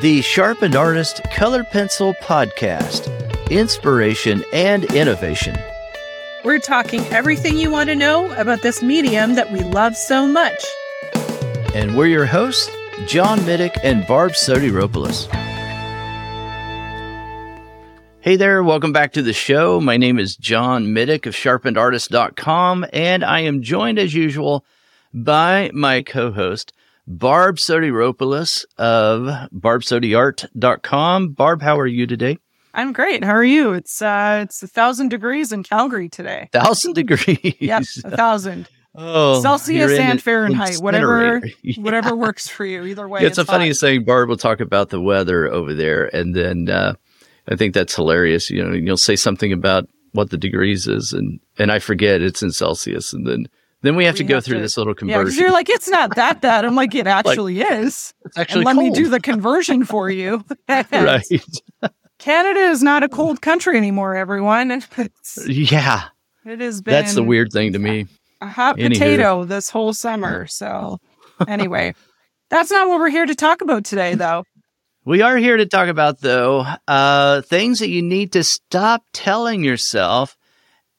the Sharpened Artist Color Pencil Podcast Inspiration and Innovation. We're talking everything you want to know about this medium that we love so much. And we're your hosts, John Middick and Barb Sotiropoulos. Hey there, welcome back to the show. My name is John Middick of sharpenedartist.com, and I am joined as usual by my co host, Barb Sotiropoulos of barbsodiart.com. Barb, how are you today? I'm great. How are you? It's uh it's a thousand degrees in Calgary today. Thousand degrees. Yes, a thousand. Oh, Celsius and Fahrenheit, whatever. Yeah. whatever works for you. Either way, Yeah, it's, a funny saying. Barb will talk about the weather over there, and then uh, I think that's hilarious. You know, you'll say something about what the degrees is, and and I forget it's in Celsius, and then then we have to go have through to- this little conversion. Yeah, you're like, it's not that bad. I'm like, it actually is. it's actually And let me do the conversion for you. right. Canada is not a cold country anymore, everyone. It's, Yeah, it has been that's the weird thing to me. a hot Anywho. potato this whole summer. So anyway, that's not what we're here to talk about today, though. We are here to talk about though uh, things that you need to stop telling yourself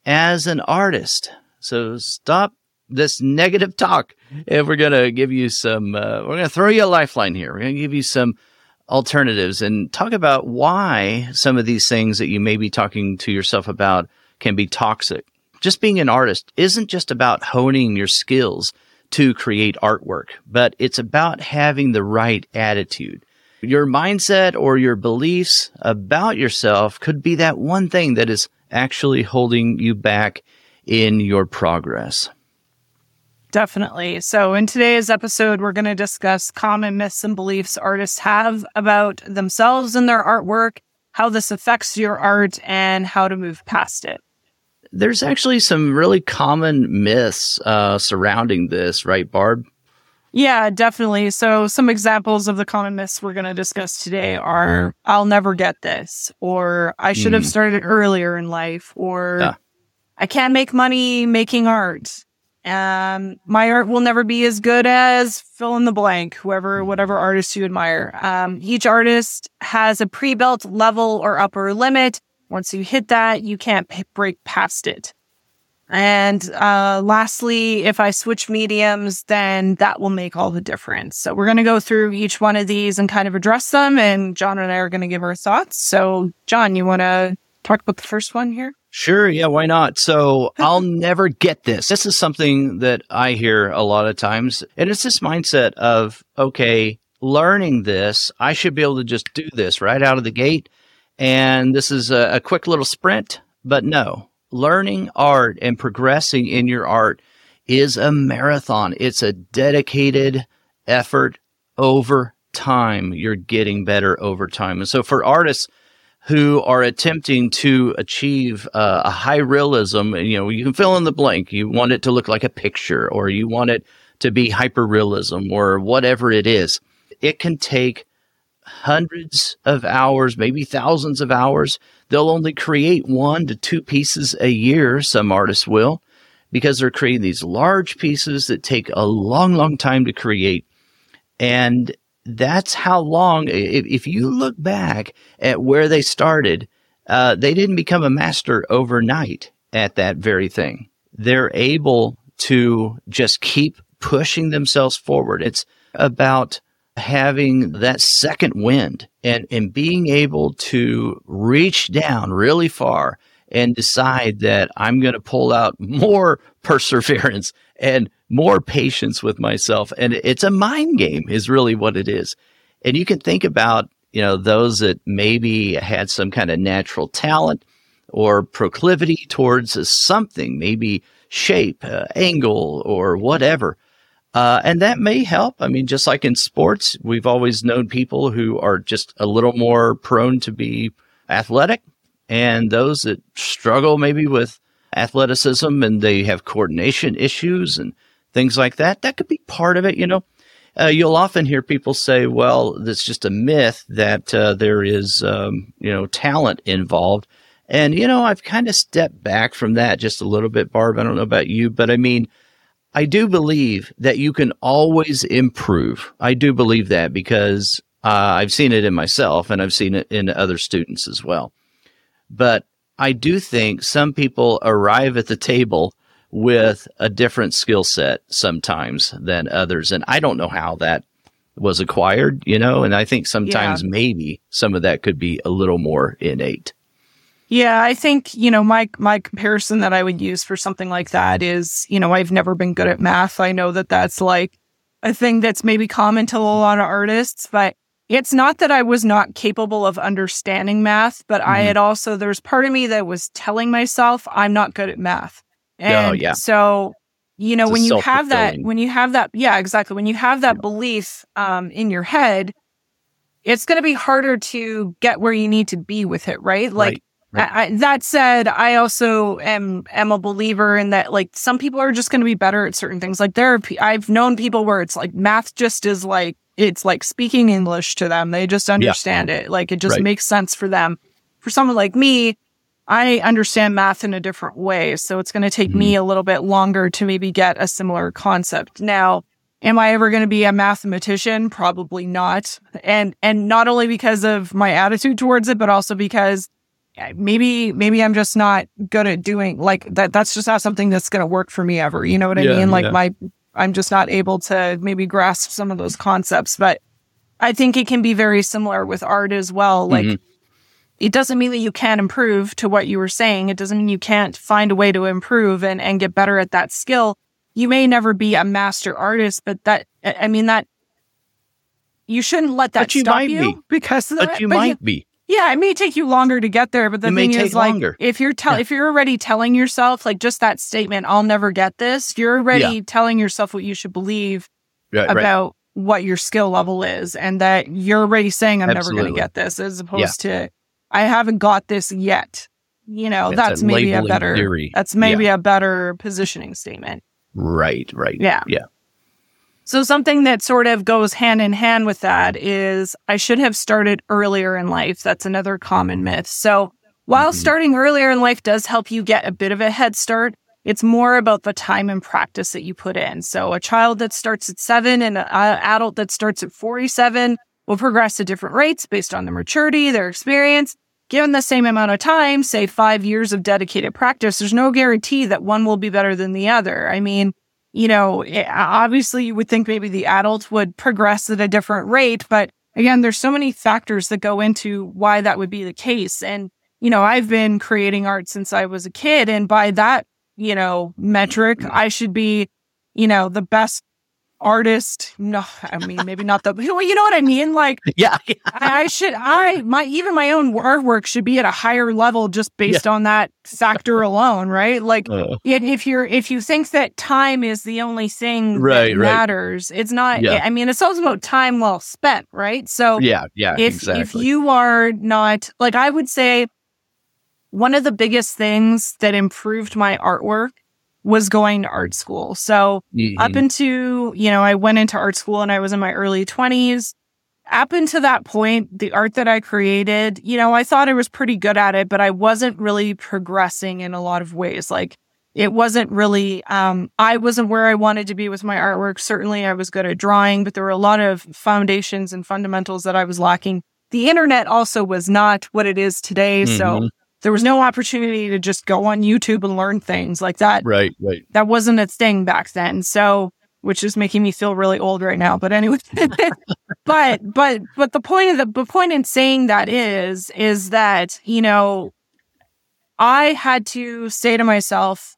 as an artist. So stop this negative talk. If we're gonna give you some, uh, we're gonna throw you a lifeline here. We're gonna give you some alternatives and talk about why some of these things that you may be talking to yourself about can be toxic. Just being an artist isn't just about honing your skills to create artwork, but it's about having the right attitude. Your mindset or your beliefs about yourself could be that one thing that is actually holding you back in your progress. Definitely. So, in today's episode, we're going to discuss common myths and beliefs artists have about themselves and their artwork, how this affects your art, and how to move past it. There's actually some really common myths uh, surrounding this, right, Barb? Yeah, definitely. So, some examples of the common myths we're going to discuss today are I'll never get this, or I should have Mm. started earlier in life, or. I can't make money making art. Um, my art will never be as good as fill in the blank, whoever, whatever artist you admire. Um, each artist has a pre-built level or upper limit. Once you hit that, you can't p- break past it. And uh, lastly, if I switch mediums, then that will make all the difference. So we're going to go through each one of these and kind of address them. And John and I are going to give our thoughts. So, John, you want to talk about the first one here? Sure, yeah, why not? So I'll never get this. This is something that I hear a lot of times. And it's this mindset of, okay, learning this, I should be able to just do this right out of the gate. And this is a, a quick little sprint. But no, learning art and progressing in your art is a marathon. It's a dedicated effort over time. You're getting better over time. And so for artists, who are attempting to achieve uh, a high realism. You know, you can fill in the blank. You want it to look like a picture, or you want it to be hyper realism, or whatever it is. It can take hundreds of hours, maybe thousands of hours. They'll only create one to two pieces a year, some artists will, because they're creating these large pieces that take a long, long time to create. And that's how long, if, if you look back at where they started, uh, they didn't become a master overnight at that very thing. They're able to just keep pushing themselves forward. It's about having that second wind and, and being able to reach down really far and decide that I'm going to pull out more perseverance and more patience with myself. And it's a mind game, is really what it is. And you can think about, you know, those that maybe had some kind of natural talent or proclivity towards something, maybe shape, uh, angle, or whatever. Uh, and that may help. I mean, just like in sports, we've always known people who are just a little more prone to be athletic, and those that struggle maybe with athleticism and they have coordination issues and things like that. That could be part of it, you know. Uh, you'll often hear people say, "Well, it's just a myth that uh, there is, um, you know, talent involved." And you know, I've kind of stepped back from that just a little bit, Barb. I don't know about you, but I mean, I do believe that you can always improve. I do believe that because Uh, I've seen it in myself and I've seen it in other students as well. But I do think some people arrive at the table with a different skill set sometimes than others. And I don't know how that was acquired, you know, and I think sometimes yeah. maybe some of that could be a little more innate. Yeah, I think, you know, my my comparison that I would use for something like that is, you know, I've never been good at math. I know that that's like a thing that's maybe common to a lot of artists, but it's not that I was not capable of understanding math, but mm-hmm. I had also there's part of me that was telling myself I'm not good at math. Oh, and oh, yeah. so you know, it's when you have that when you have that yeah, exactly. When you have that yeah. belief um in your head, it's going to be harder to get where you need to be with it, right? Like right. Right. I, that said, I also am am a believer in that. Like some people are just going to be better at certain things. Like there, are, I've known people where it's like math just is like it's like speaking English to them. They just understand yeah. it. Like it just right. makes sense for them. For someone like me, I understand math in a different way, so it's going to take mm-hmm. me a little bit longer to maybe get a similar concept. Now, am I ever going to be a mathematician? Probably not. And and not only because of my attitude towards it, but also because maybe maybe I'm just not good at doing like that. That's just not something that's going to work for me ever. You know what I yeah, mean? Like yeah. my I'm just not able to maybe grasp some of those concepts. But I think it can be very similar with art as well. Like mm-hmm. It doesn't mean that you can't improve to what you were saying. It doesn't mean you can't find a way to improve and and get better at that skill. You may never be a master artist, but that I mean that you shouldn't let that you stop you be. because but you but might you, be yeah, it may take you longer to get there, but the it thing is, like, longer. if you're tell yeah. if you're already telling yourself like just that statement, "I'll never get this," you're already yeah. telling yourself what you should believe right, about right. what your skill level is, and that you're already saying, "I'm Absolutely. never going to get this," as opposed yeah. to, "I haven't got this yet." You know, it's that's a maybe a better. Theory. That's maybe a better positioning statement. Right. Right. Yeah. Yeah. So something that sort of goes hand in hand with that is I should have started earlier in life. That's another common myth. So while mm-hmm. starting earlier in life does help you get a bit of a head start, it's more about the time and practice that you put in. So a child that starts at seven and an adult that starts at 47 will progress at different rates based on their maturity, their experience. Given the same amount of time, say five years of dedicated practice, there's no guarantee that one will be better than the other. I mean, you know, eh, obviously you would think maybe the adult would progress at a different rate, but again, there's so many factors that go into why that would be the case. And, you know, I've been creating art since I was a kid. And by that, you know, metric, I should be, you know, the best artist. No, I mean maybe not the. You know what I mean? Like, yeah, yeah. I, I, should. I my even my own artwork should be at a higher level just based yeah. on that factor alone, right? Like, uh, if you're if you think that time is the only thing right, that matters, it's not. Yeah. I mean, it's also about time well spent, right? So yeah, yeah. If exactly. if you are not like, I would say. One of the biggest things that improved my artwork was going to art school. So mm-hmm. up into, you know, I went into art school and I was in my early 20s. Up until that point, the art that I created, you know, I thought I was pretty good at it, but I wasn't really progressing in a lot of ways. Like it wasn't really, um, I wasn't where I wanted to be with my artwork. Certainly I was good at drawing, but there were a lot of foundations and fundamentals that I was lacking. The internet also was not what it is today. Mm-hmm. So there was no opportunity to just go on YouTube and learn things like that. Right, right. That wasn't a thing back then. So, which is making me feel really old right now. But anyway, but but but the point of the, the point in saying that is is that you know I had to say to myself,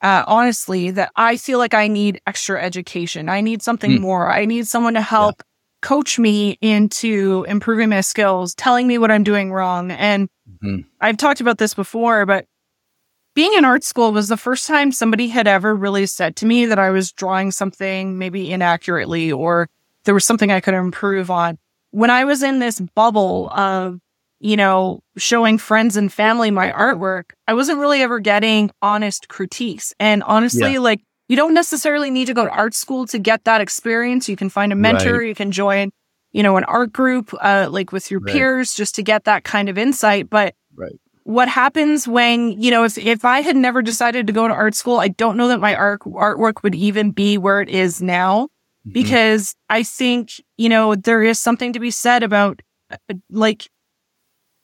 uh, honestly, that I feel like I need extra education. I need something mm. more. I need someone to help yeah. coach me into improving my skills, telling me what I'm doing wrong, and Mm-hmm. I've talked about this before, but being in art school was the first time somebody had ever really said to me that I was drawing something maybe inaccurately or there was something I could improve on. When I was in this bubble of, you know, showing friends and family my artwork, I wasn't really ever getting honest critiques. And honestly, yeah. like, you don't necessarily need to go to art school to get that experience. You can find a mentor, right. you can join you know, an art group, uh, like with your right. peers just to get that kind of insight. But right. what happens when, you know, if, if I had never decided to go to art school, I don't know that my art, artwork would even be where it is now. mm-hmm. because I think, you know, there is something to be said about uh, like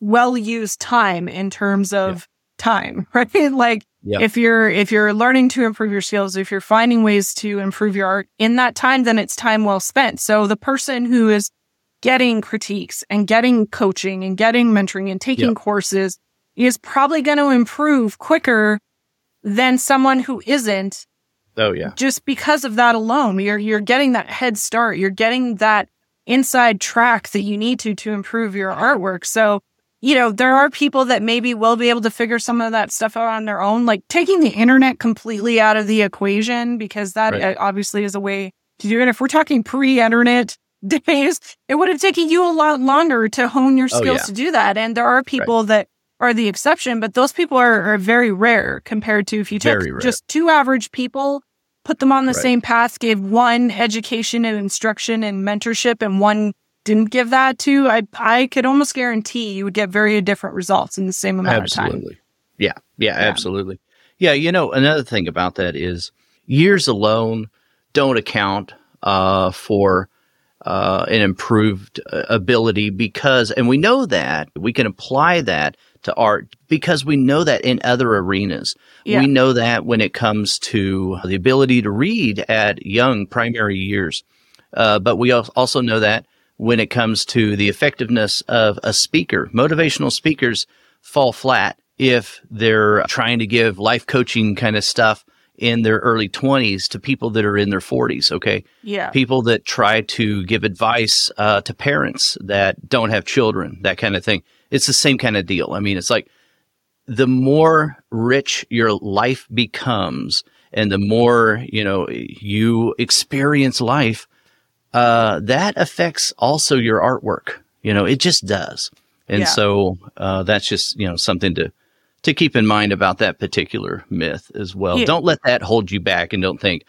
well used time in terms of yeah. time, right? Like if you're if you're learning to improve your skills, if you're finding ways to improve your art in that time, then it's time well spent. So the person who is getting critiques and getting coaching and getting mentoring and taking courses is probably going to improve quicker than someone who isn't. Oh yeah. Just because of that alone, you're you're getting that head start. You're getting that inside track that you need to to improve your artwork. So, you know, there are people that maybe will be able to figure some of that stuff out on their own, like taking the internet completely out of the equation because that right. Uh, obviously is a way to do it. If we're talking pre-internet days, it would have taken you a lot longer to hone your oh, skills oh, yeah. to do that. And there are people right. that are the exception, but those people are, are very rare compared to if you took just two average people, put them on the right. same path, gave one education and instruction and mentorship, and one didn't give that to, I I could almost guarantee you would get very different results in the same amount absolutely. of time. Yeah, yeah, yeah, absolutely. Yeah, you know, another thing about that is years alone don't account uh, for uh, an improved uh, ability because, and we know that we can apply that to art because we know that in other arenas. Yeah. We know that when it comes to the ability to read at young primary years. Uh, but we also know that when it comes to the effectiveness of a speaker, motivational speakers fall flat if they're trying to give life coaching kind of stuff in their early 20s to people that are in their 40s. Okay. Yeah. People that try to give advice uh, to parents that don't have children, that kind of thing it's the same kind of deal. I mean, it's like the more rich your life becomes and the more, you know, you experience life, uh, that affects also your artwork. You know, it just does. And yeah. so, uh, that's just, you know, something to, to keep in mind about that particular myth as well. Yeah. Don't let that hold you back and don't think,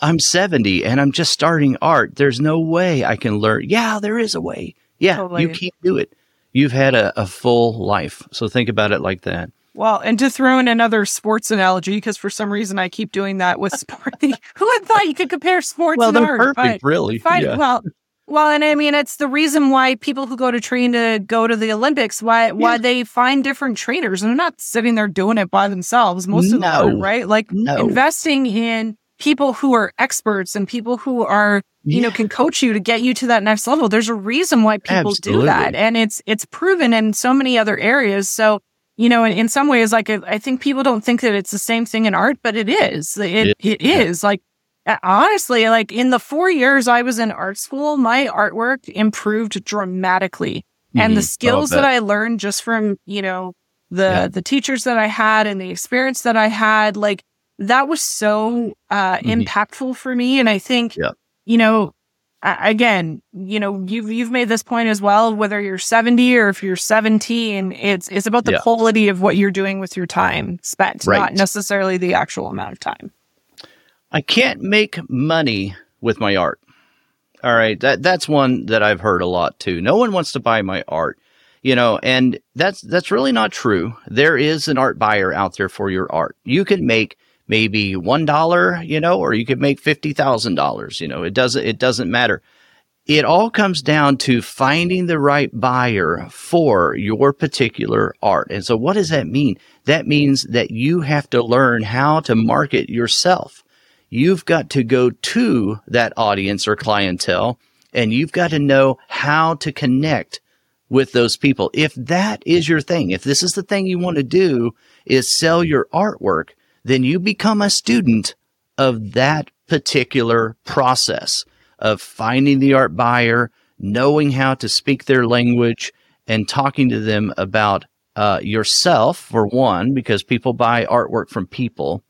I'm 70 and I'm just starting art. There's no way I can learn. Yeah, there is a way. Yeah, totally. you can do it you've had a, a full life. So think about it like that. Well, and to throw in another sports analogy, because for some reason I keep doing that with sport. Who had thought you could compare sports well, and they're art? Perfect, really. Fine, yeah. Well, well, and I mean it's the reason why people who go to train to go to the Olympics, why yeah. why they find different trainers and they're not sitting there doing it by themselves. Most of no. them, right? Like no. investing in people who are experts and people who are you yeah. know, can coach you to get you to that next level. There's a reason why people Absolutely. do that. And it's, it's proven in so many other areas. So, you know, in, in some ways, like, I think people don't think that it's the same thing in art, but it is. It, it, it is. Like, honestly, like in the four years I was in art school, my artwork improved dramatically. Mm-hmm. And the mm-hmm. skills that I learned just from, you know, the, yeah. the teachers that I had and the experience that I had, like, that was so uh, mm-hmm. impactful for me. And I think, yeah you know, again, you know, you've you've made this point as well. Whether you're 70 or if you're 17, it's it's about the yeah. quality of what you're doing with your time spent, right. not necessarily the actual amount of time. I can't make money with my art. All right, that that's one that I've heard a lot too. No one wants to buy my art, you know, and that's that's really not true. There is an art buyer out there for your art. You can make maybe $1, you know, or you could make $50,000, you know, it doesn't, it doesn't matter. It all comes down to finding the right buyer for your particular art. And so what does that mean? That means that you have to learn how to market yourself. You've got to go to that audience or clientele and you've got to know how to connect with those people. If that is your thing, if this is the thing you want to do is sell your artwork, then you become a student of that particular process of finding the art buyer, knowing how to speak their language, and talking to them about uh, yourself, for one, because people buy artwork from people.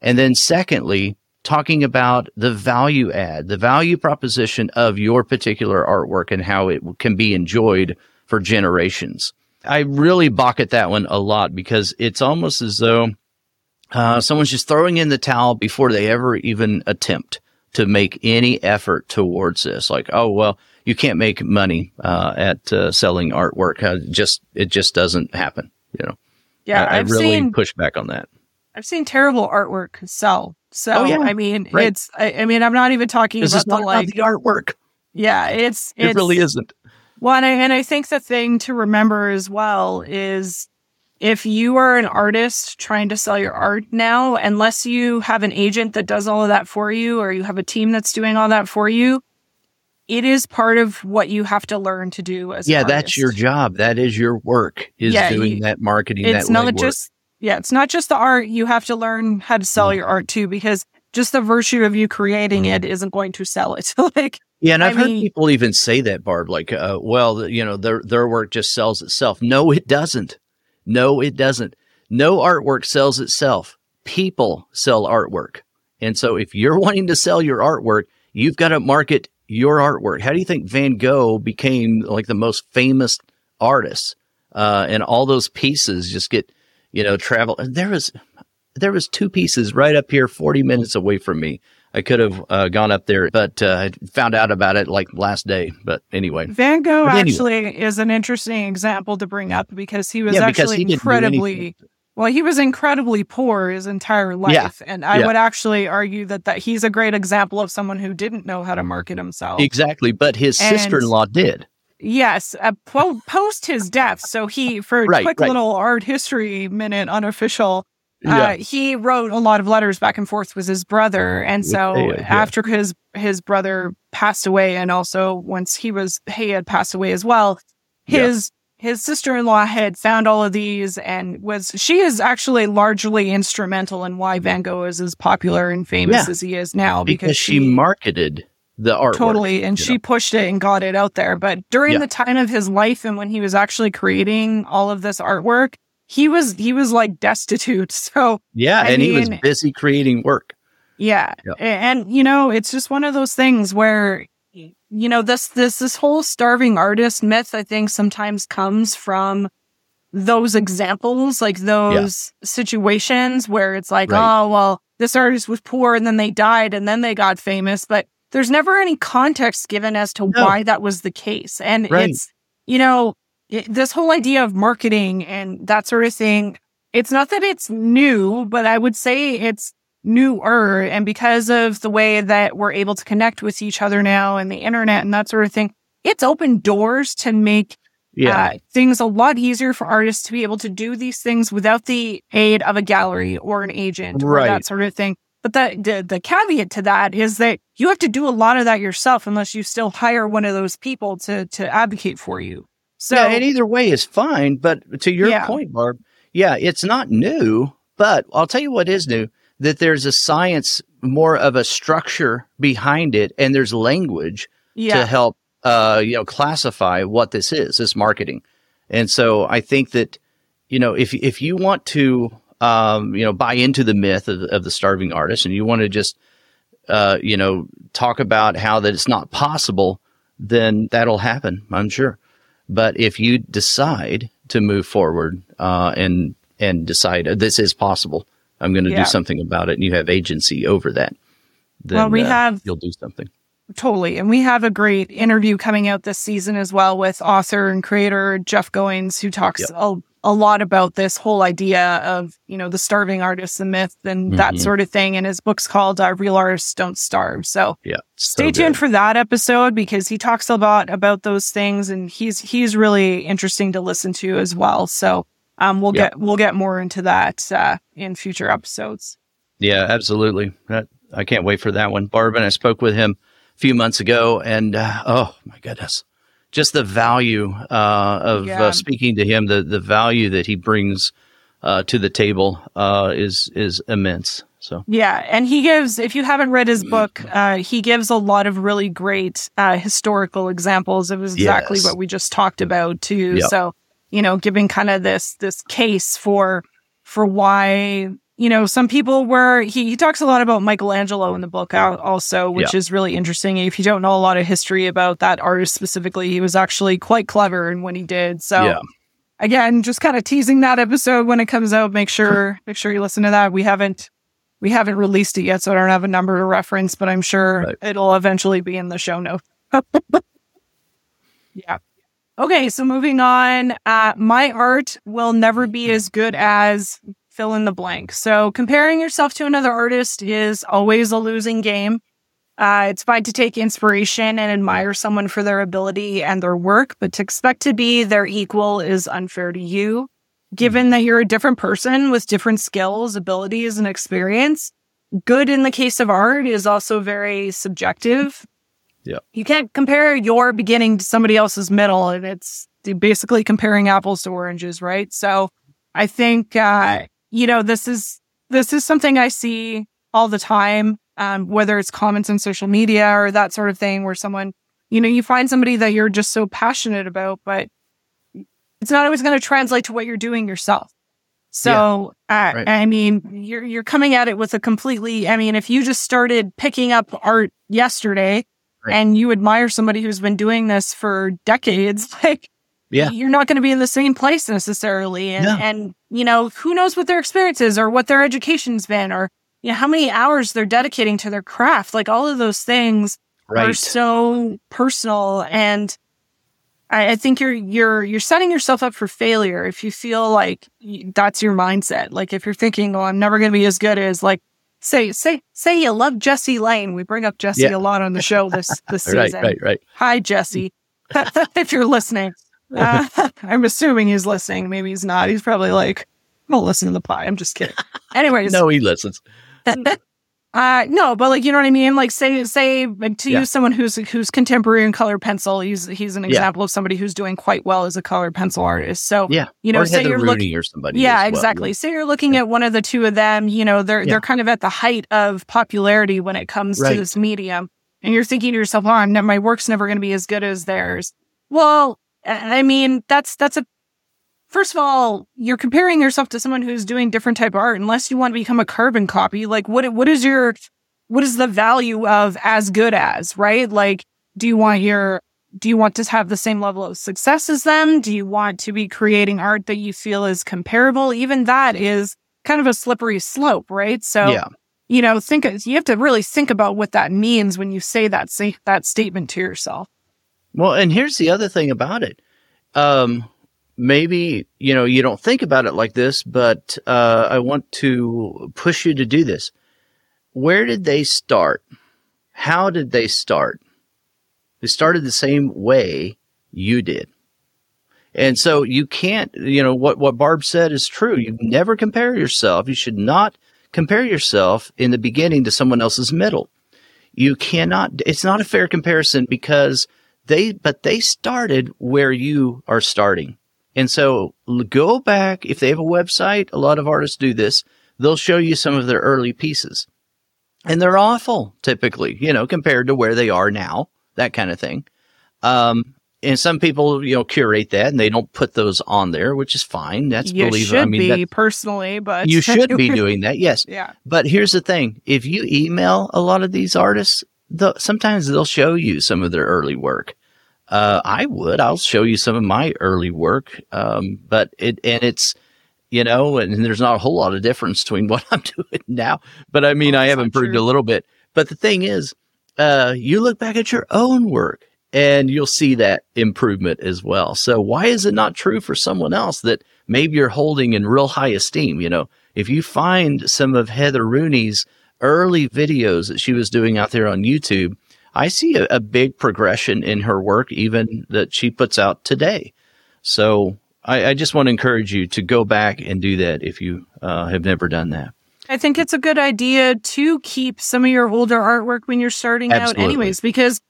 And then, secondly, talking about the value add, the value proposition of your particular artwork and how it can be enjoyed for generations. I really balk at that one a lot because it's almost as though uh, someone's just throwing in the towel before they ever even attempt to make any effort towards this. Like, oh well, you can't make money uh, at uh, selling artwork. Uh, just it just doesn't happen. You know. Yeah, I, I really seen, push back on that. I've seen terrible artwork sell So Oh, yeah. I mean, Right. it's I, I mean, I'm not even talking This about the about like the artwork. yeah, it's It really isn't. Well, and I, and I think the thing to remember as well is if you are an artist trying to sell your art now, unless you have an agent that does all of that for you or you have a team that's doing all that for you, it is part of what you have to learn to do as an Yeah, that's your job. That is your work. Is Yeah, doing you- that marketing. It's that not just yeah, it's not just the art. You have to learn how to sell Mm. your art too, because just the virtue of you creating it isn't going to sell it. like Yeah, and I I've heard mean- people even say that, Barb. Like, uh, well, you know, their their work just sells itself. No, it doesn't. No, it doesn't. No artwork sells itself. People sell artwork, and so if you're wanting to sell your artwork, you've got to market your artwork. How do you think Van Gogh became like the most famous artist? Uh, and all those pieces just get, you know, travel. There was there was two pieces right up here, forty minutes away from me. I could have uh, gone up there, but uh, I found out about it like last day. But anyway, Van Gogh anyway. actually is an interesting example to bring up because he was Yeah, actually he incredibly well, he was incredibly poor his entire life. Yeah, And I yeah. would actually argue that, that he's a great example of someone who didn't know how to market himself. exactly. But his sister-in-law did. Yes, uh, po- post his death. So he, for a Right, quick right. little art history minute, unofficial, Yeah. uh, he wrote a lot of letters back and forth with his brother. And so yeah. after his his brother passed away, and also once he was Hay had passed away as well, Yeah. his his sister in law had found all of these and was she is actually largely instrumental in why Van Gogh is as popular and famous as he is now because she marketed the artwork. Totally. And she know. pushed it and got it out there. But during the time of his life and when he was actually creating all of this artwork, he was he was like destitute. So Yeah, I and he was busy creating work. yeah. Yeah. A- And you know, it's just one of those things where you know, this this this whole starving artist myth I think sometimes comes from those examples, like those situations where it's like, Right. oh, well, this artist was poor and then they died and then they got famous, but there's never any context given as to No. why that was the case. And Right. it's, you know, this whole idea of marketing and that sort of thing, it's not that it's new, but I would say it's newer. And because of the way that we're able to connect with each other now and the internet and that sort of thing, it's opened doors to make Yeah, uh, things a lot easier for artists to be able to do these things without the aid of a gallery or an agent or that sort of thing. But the, the the caveat to that is that you have to do a lot of that yourself unless you still hire one of those people to to advocate for you. So yeah, and either way is fine. But to your Yeah. point, Barb, yeah, it's not new. But I'll tell you what is new: that there's a science, more of a structure behind it, and there's language to help uh, you know classify what this is, this marketing. And so I think that you know if if you want to um, you know buy into the myth of, of the starving artist, and you want to just uh, you know talk about how that it's not possible, then that'll happen, I'm sure. But if you decide to move forward uh, and and decide uh, this is possible, I'm going to Yeah. do something about it, and you have agency over that, then Well, we uh, have- you'll do something. totally. And we have a great interview coming out this season as well with author and creator Jeff Goins, who talks Yep. a, a lot about this whole idea of you know the starving artist, the myth, and that Mhm. sort of thing. And his book's called uh, "Real Artists Don't Starve." So Yeah. stay so tuned good. for that episode because he talks a lot about those things and he's he's really interesting to listen to as well so um we'll Yeah. get we'll get more into that uh in future episodes Yeah, absolutely. That, I can't wait for that one. Barb and I spoke with him a few months ago, and uh, oh my goodness, just the value uh, of Yeah. uh, speaking to him, the the value that he brings uh, to the table uh, is is immense. So yeah and he gives if you haven't read his book uh he gives a lot of really great uh historical examples of exactly Yes. what we just talked about too Yep. so you know giving kind of this this case for for why you know some people were he, he talks a lot about michelangelo in the book also which is really interesting. If you don't know a lot of history about that artist specifically he was actually quite clever in what he did. So Yeah. again just kind of teasing that episode when it comes out. Make sure. make sure you listen to that. We haven't we haven't released it yet so i don't have a number to reference but i'm sure Right. it'll eventually be in the show notes yeah. Okay so moving on. Uh my art will never be as good as fill in the blank. So comparing yourself to another artist is always a losing game. Uh, it's fine to take inspiration and admire someone for their ability and their work, but to expect to be their equal is unfair to you. Given that you're a different person with different skills, abilities, and experience, good in the case of art is also very subjective. Yeah. You can't compare your beginning to somebody else's middle, and it's basically comparing apples to oranges, right? So I think, uh, you know, this is, this is something I see all the time um, whether it's comments on social media or that sort of thing, where someone, you know, you find somebody that you're just so passionate about, but it's not always going to translate to what you're doing yourself. So, yeah, uh, right. I mean, you're you're coming at it with a completely. I mean, if you just started picking up art yesterday, right. and you admire somebody who's been doing this for decades, like, yeah, you're not going to be in the same place necessarily. And, yeah. and you know, who knows what their experience is or what their education's been or you know, how many hours they're dedicating to their craft. Like all of those things right. are so personal. And I, I, think you're, you're, you're setting yourself up for failure if you feel like that's your mindset. Like if you're thinking, oh, I'm never going to be as good as like, say, say, say you love Jesse Lane. We bring up Jesse yeah. a lot on the show this, this season. right, season. Right, right, Hi, Jesse. if you're listening, uh, I'm assuming he's listening. Maybe he's not. He's probably like, I'll listen to the pie. I'm just kidding. Anyways. no, he listens. uh no, but like you know what I mean. Like say say like to yeah. use someone who's who's contemporary in colored pencil. He's he's an example yeah. of somebody who's doing quite well as a colored pencil artist. So yeah, you know, or say you're looking or somebody. Yeah, well. exactly. Say you're looking yeah. at one of the two of them. You know, they're they're kind of at the height of popularity when it comes right. to this medium, and you're thinking to yourself, "Oh, I'm ne- my work's never going to be as good as theirs." Well, I mean, that's that's a first of all, you're comparing yourself to someone who's doing different type of art. Unless you want to become a carbon copy, like what what is your what is the value of as good as right? Like, do you want your do you want to have the same level of success as them? Do you want to be creating art that you feel is comparable? Even that is kind of a slippery slope, right? So, yeah. you know, think you have to really think about what that means when you say that say that statement to yourself. Well, and here's the other thing about it. Um, maybe you know you don't think about it like this, but uh, I want to push you to do this. Where did they start? How did they start? They started the same way you did. And so you can't, you know, what, what Barb said is true. You never compare yourself. You should not compare yourself in the beginning to someone else's middle. You cannot, it's not a fair comparison because they, but they started where you are starting. And so go back. If they have a website, a lot of artists do this. They'll show you some of their early pieces and they're awful typically, you know, compared to where they are now, that kind of thing. Um, and some people, you know, curate that and they don't put those on there, which is fine. That's you believe should I mean, be personally, but you should be doing that. Yes. Yeah. But here's the thing: if you email a lot of these artists, the, sometimes they'll show you some of their early work, uh, I would. I'll show you some of my early work. Um, but it, and it's, you know, and there's not a whole lot of difference between what I'm doing now. But I mean, oh, I have improved true. a little bit. But the thing is, uh, you look back at your own work and you'll see that improvement as well. So why is it not true for someone else that maybe you're holding in real high esteem? You know, if you find some of Heather Rooney's early videos that she was doing out there on YouTube, I see a, a big progression in her work, even that she puts out today. So I, I, just want to encourage you to go back and do that if you uh, have never done that. I think it's a good idea to keep some of your older artwork when you're starting Absolutely. out, anyways, because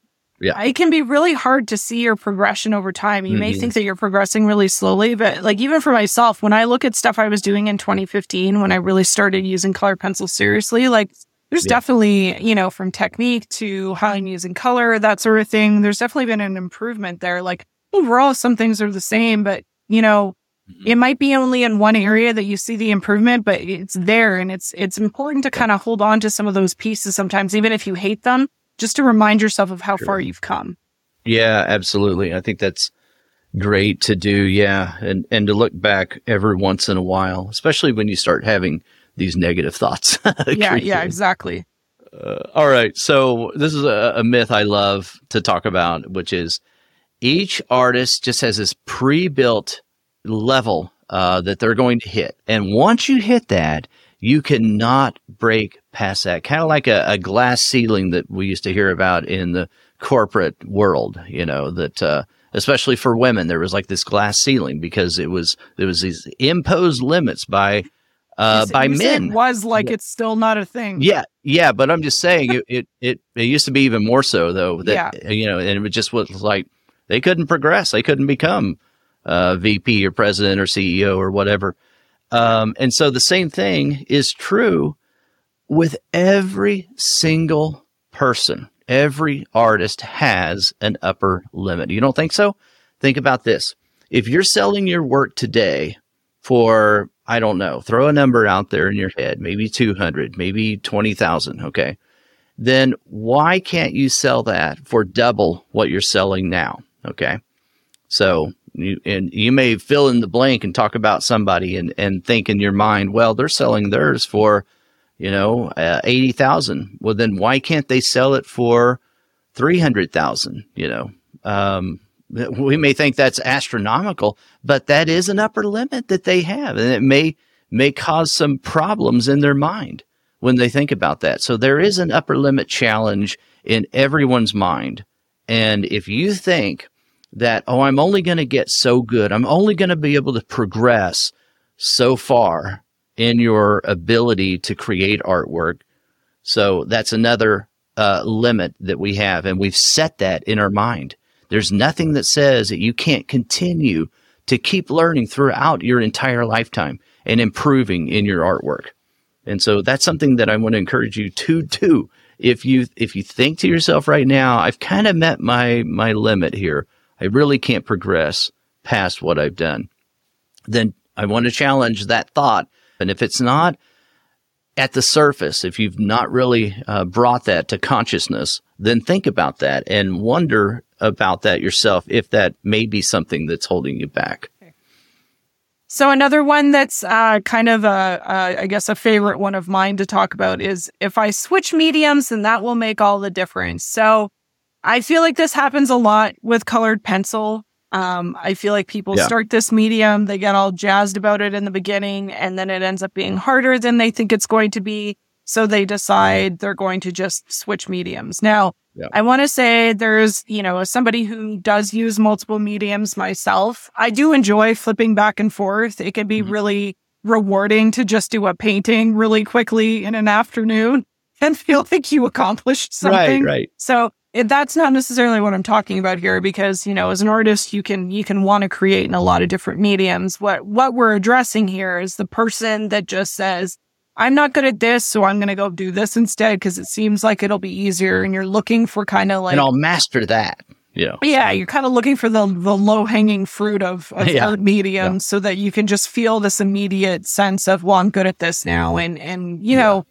yeah. it can be really hard to see your progression over time. You mm-hmm. may think that you're progressing really slowly, but like even for myself, when I look at stuff I was doing in 2015, when I really started using color pencil seriously, like there's yeah. definitely, you know, from technique to how I'm using color, that sort of thing. There's definitely been an improvement there. Like overall, some things are the same, but you know, mm-hmm. it might be only in one area that you see the improvement, but it's there. And it's, it's important to kind of hold on to some of those pieces sometimes, even if you hate them, just to remind yourself of how sure. far you've come. Yeah, absolutely. I think that's great to do. Yeah. And, and to look back every once in a while, especially when you start having these negative thoughts. yeah, yeah, exactly. Uh, all right. So this is a, a, myth I love to talk about, which is each artist just has this pre-built level uh, that they're going to hit. And once you hit that, you cannot break past that. Kind of like a, a, glass ceiling that we used to hear about in the corporate world, you know, that, uh, especially for women, there was like this glass ceiling because it was, there was these imposed limits by, uh, by men. It was like yeah. it's still not a thing. Yeah. Yeah. But I'm just saying it, it, it, it used to be even more so though that, yeah. you know, and it just was like they couldn't progress. They couldn't become, uh, VP or president or CEO or whatever. Um, and so the same thing is true with every single person. Every artist has an upper limit. You don't think so? Think about this. If you're selling your work today for, I don't know, throw a number out there in your head, maybe 200, maybe 20,000. Okay. Then why can't you sell that for double what you're selling now? Okay. So you, and you may fill in the blank and talk about somebody and, and think in your mind, well, they're selling theirs for, you know, uh, 80,000. Well, then why can't they sell it for 300,000? You know, um, we may think that's astronomical, but that is an upper limit that they have. And it may, may cause some problems in their mind when they think about that. So there is an upper limit challenge in everyone's mind. And if you think that, oh, I'm only going to get so good. I'm only going to be able to progress so far in your ability to create artwork. So that's another uh, limit that we have. And we've set that in our mind. There's nothing that says that you can't continue to keep learning throughout your entire lifetime and improving in your artwork. And so that's something that I want to encourage you to do. If you if you think to yourself right now, I've kind of met my my limit here. I really can't progress past what I've done. Then I want to challenge that thought. And if it's not at the surface, if you've not really uh, brought that to consciousness, then think about that and wonder about that yourself if that may be something that's holding you back. So another one that's uh, kind of a, a, I guess, a favorite one of mine to talk about is if I switch mediums, then that will make all the difference. So I feel like this happens a lot with colored pencil. Um, I feel like people yeah. start this medium, they get all jazzed about it in the beginning, and then it ends up being harder than they think it's going to be. So they decide they're going to just switch mediums. Now, yeah. I want to say there's, you know, as somebody who does use multiple mediums myself, I do enjoy flipping back and forth. It can be mm-hmm. really rewarding to just do a painting really quickly in an afternoon and feel like you accomplished something. Right, right. So it, that's not necessarily what I'm talking about here because, you know, as an artist, you can, you can want to create in a lot of different mediums. What, what we're addressing here is the person that just says, I'm not good at this, so I'm going to go do this instead because it seems like it'll be easier. And you're looking for kind of like, and I'll master that. Yeah. Yeah. You're kind of looking for the, the low hanging fruit of, of yeah. art mediums yeah. so that you can just feel this immediate sense of, well, I'm good at this now. And, and, you yeah. know,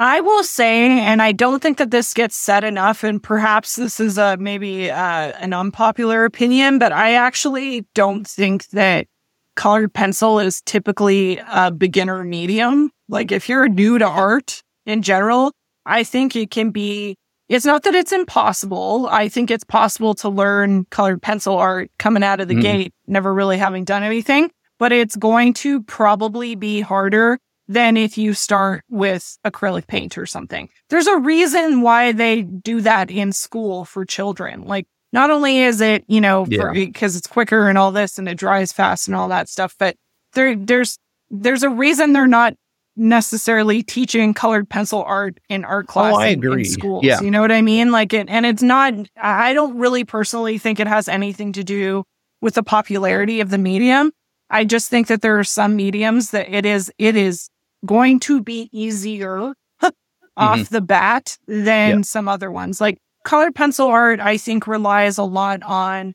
I will say, and I don't think that this gets said enough, and perhaps this is a maybe uh, an unpopular opinion, but I actually don't think that colored pencil is typically a beginner medium. Like if you're new to art in general, I think it can be. It's not that it's impossible. I think it's possible to learn colored pencil art coming out of the mm. gate, never really having done anything, but it's going to probably be harder than if you start with acrylic paint or something. There's a reason why they do that in school for children. Like, not only is it, you know, yeah. because it's quicker and all this and it dries fast and all that stuff, but there, there's, there's a reason they're not necessarily teaching colored pencil art in art class oh, I agree. in schools. Yeah. You know what I mean? Like it, and it's not, I don't really personally think it has anything to do with the popularity of the medium. I just think that there are some mediums that it is, it is going to be easier off mm-hmm. the bat than some other ones. Like colored pencil art, I think relies a lot on,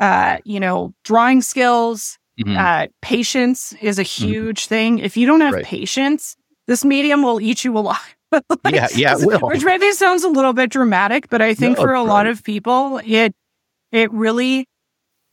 uh, you know, drawing skills. Mm-hmm. Uh, patience is a mm-hmm. huge mm-hmm. thing. If you don't have right. patience, this medium will eat you alive. like, yeah, yeah, it will. Which maybe sounds a little bit dramatic, but I think no, for a lot of people, it it really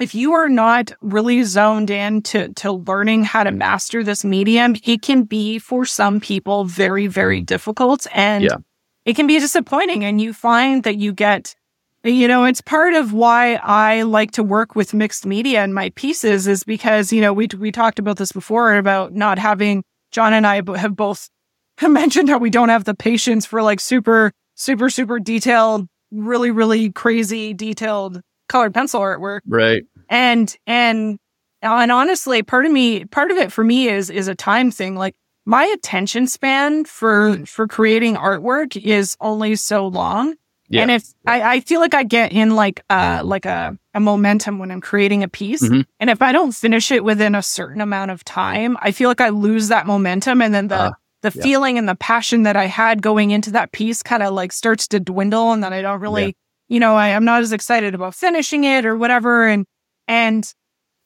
if you are not really zoned in to, to learning how to mm. master this medium, it can be for some people very, very mm. difficult and yeah. it can be disappointing. And you find that you get you know, it's part of why I like to work with mixed media in my pieces is because, you know, we, we talked about this before about not having, John and I have both mentioned how we don't have the patience for like super, super, super detailed, really, really crazy detailed colored pencil artwork. Right. And, and, and honestly, part of me, part of it for me is, is a time thing. Like my attention span for, for creating artwork is only so long. Yeah. And if I, I feel like I get in like uh like a, a momentum when I'm creating a piece. Mhm. And if I don't finish it within a certain amount of time, I feel like I lose that momentum and then the Ah, the yeah. feeling and the passion that I had going into that piece kind of like starts to dwindle and then I don't really, you know, I, I'm not as excited about finishing it or whatever. And and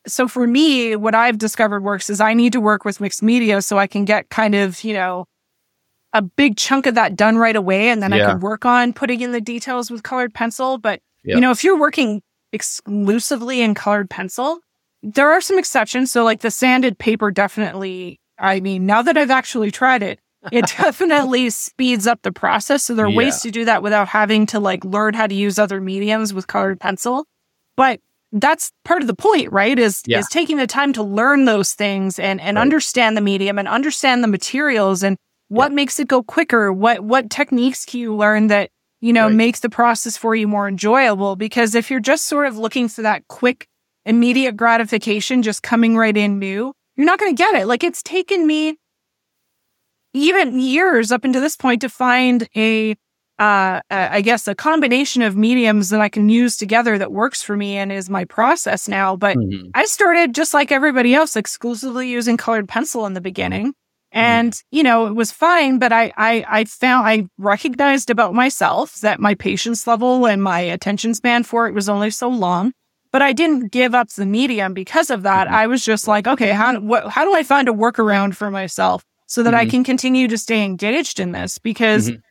so for me, what I've discovered works is I need to work with mixed media so I can get kind of, you know, a big chunk of that done right away and then I can work on putting in the details with colored pencil. But Yeah. you know, if you're working exclusively in colored pencil, there are some exceptions. So like the sanded paper definitely, I mean, now that I've actually tried it, it definitely speeds up the process. So there are ways to do that without having to like learn how to use other mediums with colored pencil. But that's part of the point, right? Is Yeah. is taking the time to learn those things and and Right. understand the medium and understand the materials and what makes it go quicker. What what techniques can you learn that you know Right. makes the process for you more enjoyable? Because if you're just sort of looking for that quick, immediate gratification, just coming right in new, you're not going to get it. Like it's taken me even years up into this point to find a uh, I guess a combination of mediums that I can use together that works for me and is my process now. But Mhm. I started just like everybody else, exclusively using colored pencil in the beginning. And, you know, it was fine, but I, I, I found, I recognized about myself that my patience level and my attention span for it was only so long. But I didn't give up the medium because of that. Mhm. I was just like, okay, how, what, how do I find a workaround for myself so that I Mhm. can continue to stay engaged in this? Because Mhm.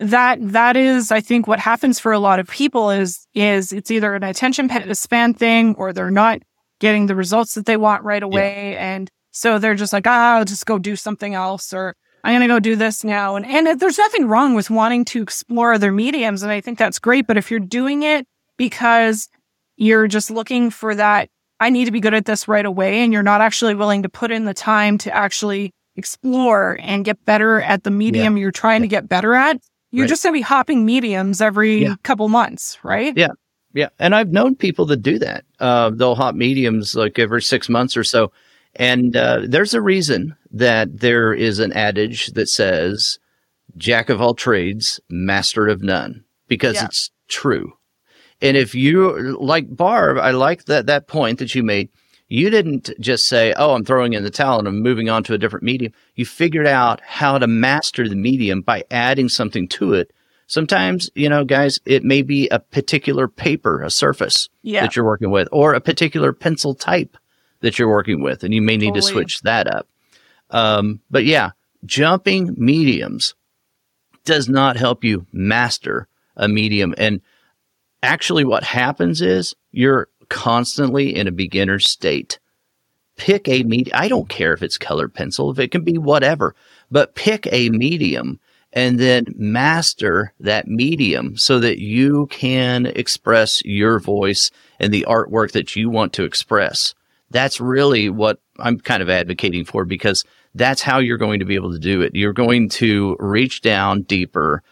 That that is i think what happens for a lot of people is is it's either an attention span thing or they're not getting the results that they want right away. And so they're just like ah i'll just go do something else or i'm going to go do this now. And and there's nothing wrong with wanting to explore other mediums and i think that's great. But if you're doing it because you're just looking for that i need to be good at this right away and you're not actually willing to put in the time to actually explore and get better at the medium you're trying to get better at you're Right. just going to be hopping mediums every Yeah. couple months, right? Yeah. Yeah, and I've known people that do that. Uh, they'll hop mediums like every six months or so, and uh, there's a reason that there is an adage that says "Jack of all trades, master of none," because Yeah. it's true. And if you like Barb, I like that that point that you made. You didn't just say, "Oh, I'm throwing in the towel and I'm moving on to a different medium." You figured out how to master the medium by adding something to it. Sometimes, you know, guys, it may be a particular paper, a surface Yeah. that you're working with, or a particular pencil type that you're working with, and you may need to switch that up. Um, but yeah, jumping mediums does not help you master a medium. And actually, what happens is you're constantly in a beginner state. Pick a medium. I don't care if it's colored pencil, if it can be whatever, but pick a medium and then master that medium so that you can express your voice and the artwork that you want to express. That's really what I'm kind of advocating for because that's how you're going to be able to do it. You're going to reach down deeper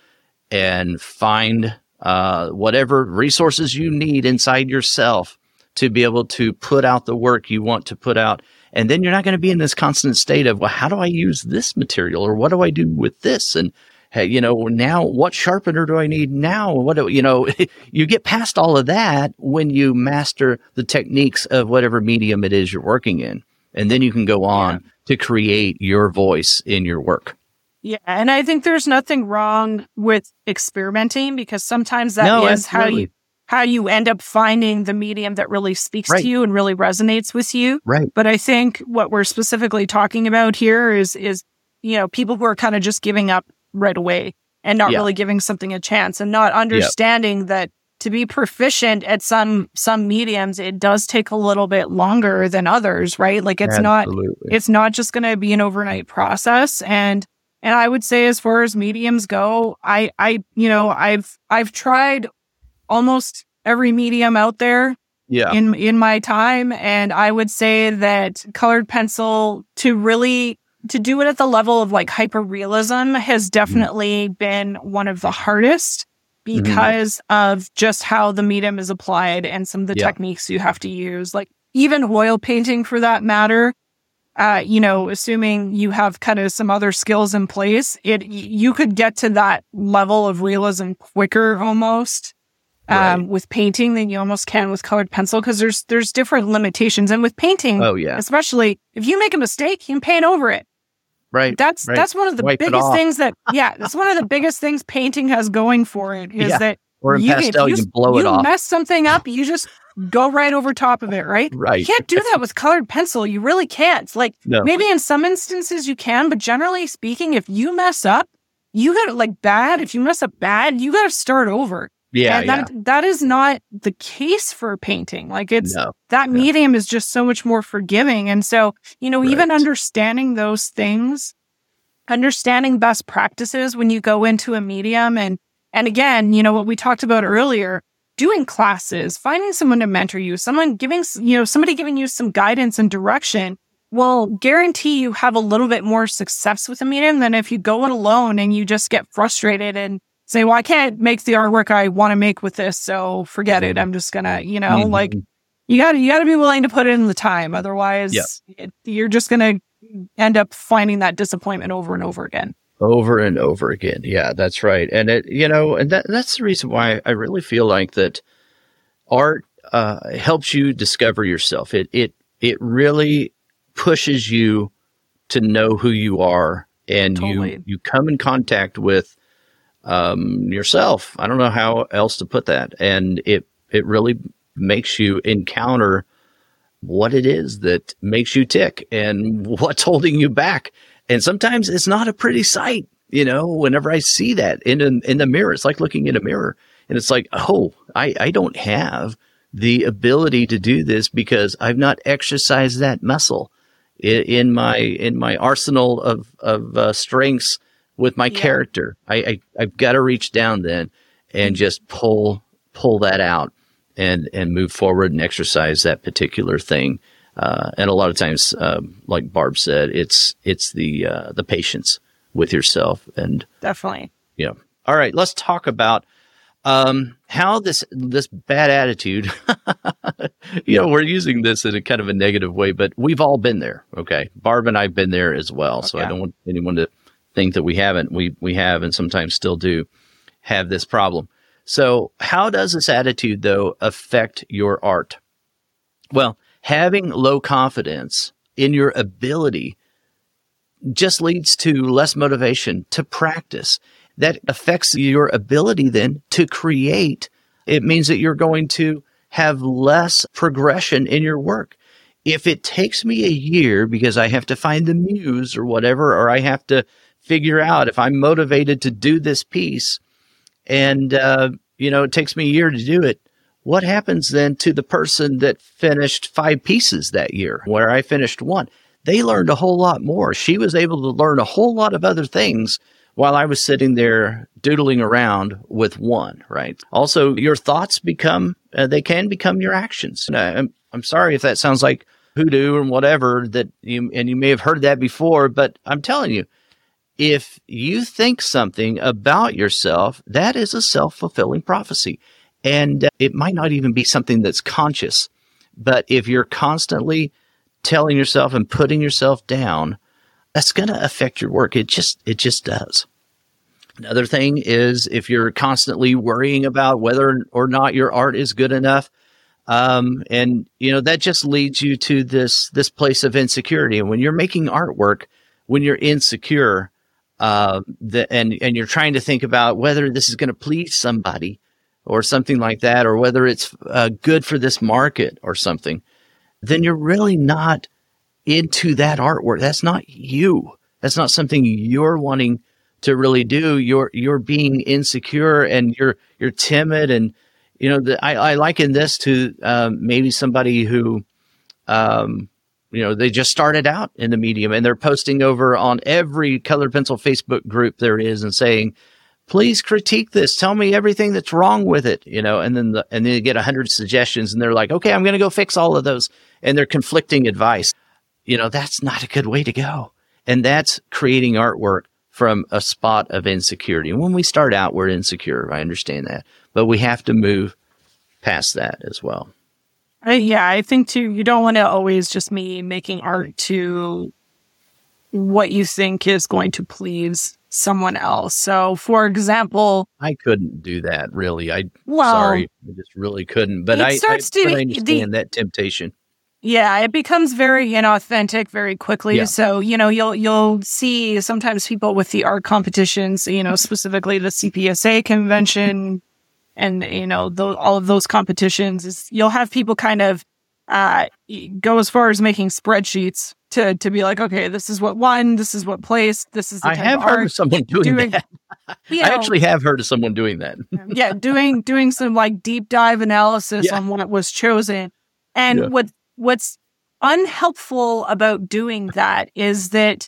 and find uh, whatever resources you need inside yourself to be able to put out the work you want to put out. And then you're not going to be in this constant state of, well, how do I use this material or what do I do with this? And, hey, you know, now what sharpener do I need now? What do, you know, you get past all of that when you master the techniques of whatever medium it is you're working in. And then you can go on to create your voice in your work. Yeah. And I think there's nothing wrong with experimenting because sometimes that is No, how absolutely. you how you end up finding the medium that really speaks Right. to you and really resonates with you. Right. But I think what we're specifically talking about here is is you know people who are kind of just giving up right away and not Yeah. really giving something a chance and not understanding that to be proficient at some some mediums it does take a little bit longer than others right like it's not it's not just going to be an overnight process and and i would say as far as mediums go i i you know i've i've tried almost every medium out there Yeah. in in my time and I would say that colored pencil to really to do it at the level of like hyper realism has definitely been one of the hardest because of just how the medium is applied and some of the Yeah. techniques you have to use like even oil painting for that matter uh, you know, assuming you have kind of some other skills in place, it you could get to that level of realism quicker almost um, Right. with painting than you almost can with colored pencil because there's there's different limitations. And with painting, Oh yeah. especially if you make a mistake, you can paint over it. Right. That's right. that's one of the Wipe biggest things that yeah, that's one of the biggest things painting has going for it is Yeah. that Or in you, pastel, you, you, can blow you it off. mess something up, you just go right over top of it, right? right. You can't do that with colored pencil. You really can't. Like No. maybe in some instances you can, but generally speaking, if you mess up, you got to like bad. If you mess up bad, you got to start over. Yeah. and yeah. that that is not the case for painting. Like it's no. that Yeah. medium is just so much more forgiving. And so, you know, even understanding those things, understanding best practices when you go into a medium and and again, you know, what we talked about earlier, doing classes, finding someone to mentor you, someone giving, you know, somebody giving you some guidance and direction will guarantee you have a little bit more success with a medium than if you go it alone and you just get frustrated and say, well, I can't make the artwork I want to make with this. So forget it. I'm just gonna, you know, Mhm. like you gotta, you gotta be willing to put in the time. Otherwise it, you're just gonna end up finding that disappointment over and over again. over and over again. Yeah, that's right. And it, you know, and that, that's the reason why I really feel like that art uh, helps you discover yourself. It it it really pushes you to know who you are, and Totally. you you come in contact with um, yourself. I don't know how else to put that, and it it really makes you encounter what it is that makes you tick and what's holding you back. And sometimes it's not a pretty sight. You know, whenever I see that in in, in the mirror, it's like looking in a mirror, and it's like, oh, I I don't have the ability to do this because I've not exercised that muscle in, in my in my arsenal of of uh, strengths with my Yeah. character. I, I I've got to reach down then and just pull pull that out and and move forward and exercise that particular thing. Uh, and a lot of times, um, like Barb said, it's it's the uh, the patience with yourself and Definitely. yeah. All right, let's talk about um, how this this bad attitude. you know, we're using this in a kind of a negative way, but we've all been there. Okay, Barb and I've been there as well. So I don't want anyone to think that we haven't. We we have, and sometimes still do have this problem. So, how does this attitude though affect your art? Well, having low confidence in your ability just leads to less motivation to practice. That affects your ability then to create. It means that you're going to have less progression in your work. If it takes me a year because I have to find the muse or whatever, or I have to figure out if I'm motivated to do this piece, and uh, you know it takes me a year to do it, what happens then to the person that finished five pieces that year, where I finished one? They learned a whole lot more. She was able to learn a whole lot of other things while I was sitting there doodling around with one, right? Also, your thoughts become, uh, they can become your actions. And I, I'm, I'm sorry if that sounds like hoodoo and whatever that you, and you may have heard that before, but I'm telling you, if you think something about yourself, that is a self fulfilling prophecy. And uh, it might not even be something that's conscious, but if you're constantly telling yourself and putting yourself down, that's going to affect your work. It just, it just does. Another thing is if you're constantly worrying about whether or not your art is good enough, um, and you know that just leads you to this this place of insecurity. And when you're making artwork, when you're insecure, uh, the, and and you're trying to think about whether this is going to please somebody or something like that, or whether it's uh, good for this market or something, then you're really not into that artwork. That's not you. That's not something you're wanting to really do. You're you're being insecure and you're you're timid and you know the, I, I liken this to um, maybe somebody who um, you know they just started out in the medium and they're posting over on every colored pencil Facebook group there is and saying please critique this. Tell me everything that's wrong with it, you know, and then the, and then you get a hundred suggestions and they're like, okay, I'm going to go fix all of those. And they're conflicting advice. You know, that's not a good way to go. And that's creating artwork from a spot of insecurity. And when we start out, we're insecure. I understand that, but we have to move past that as well. I, yeah, I think too, you don't want to always just be making art to what you think is going to please someone else. So, for example, I couldn't do that really. I well, sorry, I just really couldn't. But I, starts I, to, I understand the, that temptation. Yeah, it becomes very inauthentic very quickly. Yeah. So, you know, you'll you'll see sometimes people with the art competitions, you know, specifically the CPSA convention and you know, all of those competitions is you'll have people kind of uh, go as far as making spreadsheets to to be like, okay, this is what won, this is what placed, this is. I have of heard of someone doing, doing that. You know, I actually have heard of someone doing that. yeah, doing doing some like deep dive analysis yeah. on what was chosen, and yeah. what what's unhelpful about doing that is that